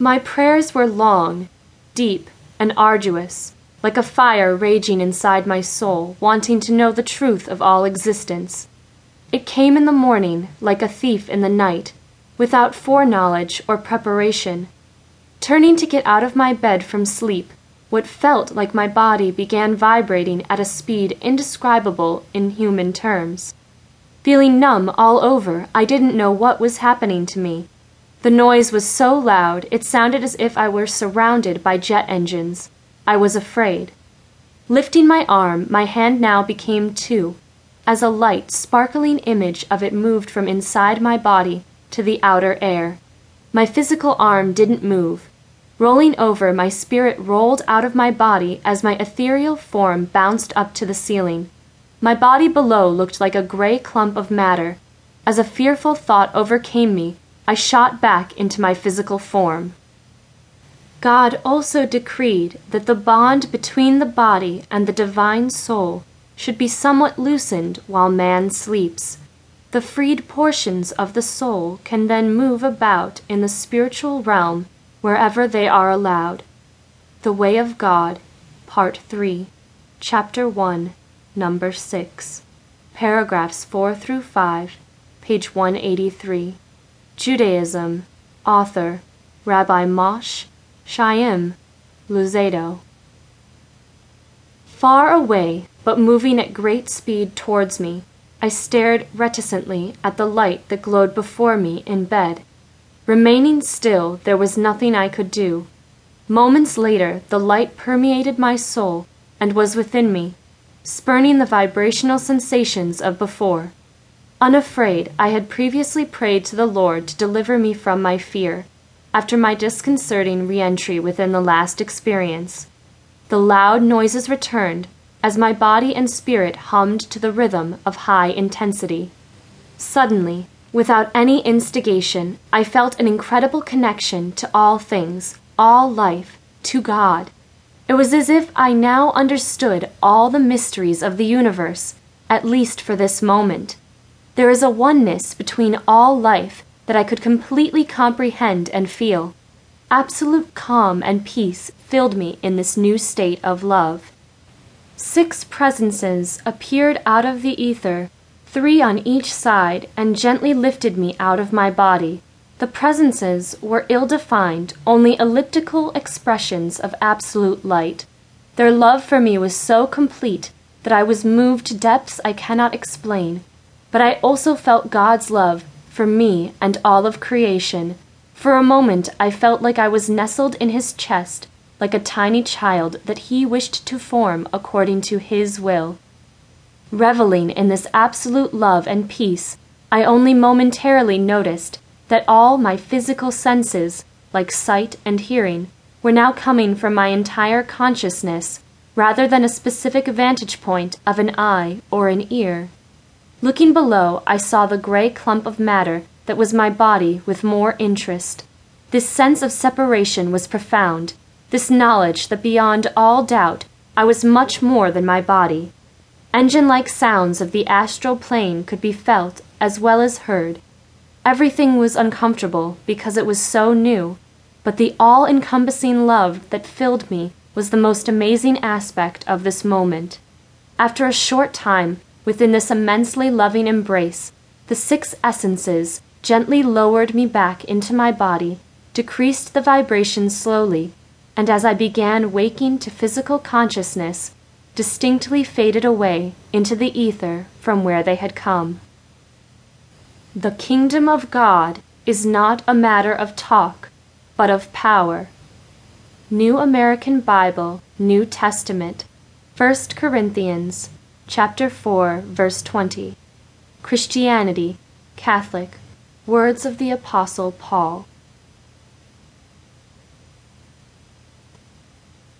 My prayers were long, deep, and arduous, like a fire raging inside my soul, wanting to know the truth of all existence. It came in the morning, like a thief in the night, without foreknowledge or preparation. Turning to get out of my bed from sleep, what felt like my body began vibrating at a speed indescribable in human terms. Feeling numb all over, I didn't know what was happening to me. The noise was so loud, it sounded as if I were surrounded by jet engines. I was afraid. Lifting my arm, my hand now became two, as a light, sparkling image of it moved from inside my body to the outer air. My physical arm didn't move. Rolling over, my spirit rolled out of my body as my ethereal form bounced up to the ceiling. My body below looked like a gray clump of matter. As a fearful thought overcame me, I shot back into my physical form. God also decreed that the bond between the body and the divine soul should be somewhat loosened while man sleeps. The freed portions of the soul can then move about in the spiritual realm wherever they are allowed. The Way of God, Part 3, Chapter 1, Number 6, Paragraphs 4 through 5, page 183. Judaism, Author, Rabbi Moshe Chaim Luzzatto. Far away, but moving at great speed towards me, I stared reticently at the light that glowed before me in bed. Remaining still, there was nothing I could do. Moments later, the light permeated my soul and was within me, spurning the vibrational sensations of before. Unafraid, I had previously prayed to the Lord to deliver me from my fear, after my disconcerting re entry within the last experience. The loud noises returned as my body and spirit hummed to the rhythm of high intensity. Suddenly, Without any instigation, I felt an incredible connection to all things, all life, to God. It was as if I now understood all the mysteries of the universe, at least for this moment. There is a oneness between all life that I could completely comprehend and feel. Absolute calm and peace filled me in this new state of love. Six presences appeared out of the ether three on each side, and gently lifted me out of my body. The presences were ill defined, only elliptical expressions of absolute light. Their love for me was so complete that I was moved to depths I cannot explain. But I also felt God's love for me and all of creation. For a moment I felt like I was nestled in his chest, like a tiny child that he wished to form according to his will. Reveling in this absolute love and peace, I only momentarily noticed that all my physical senses, like sight and hearing, were now coming from my entire consciousness rather than a specific vantage point of an eye or an ear. Looking below, I saw the gray clump of matter that was my body with more interest. This sense of separation was profound, this knowledge that beyond all doubt I was much more than my body. Engine like sounds of the astral plane could be felt as well as heard. Everything was uncomfortable because it was so new, but the all encompassing love that filled me was the most amazing aspect of this moment. After a short time, within this immensely loving embrace, the six essences gently lowered me back into my body, decreased the vibration slowly, and as I began waking to physical consciousness, distinctly faded away into the ether from where they had come. The kingdom of God is not a matter of talk, but of power. New American Bible, New Testament, 1 Corinthians, chapter 4, verse 20. Christianity, Catholic, Words of the Apostle Paul.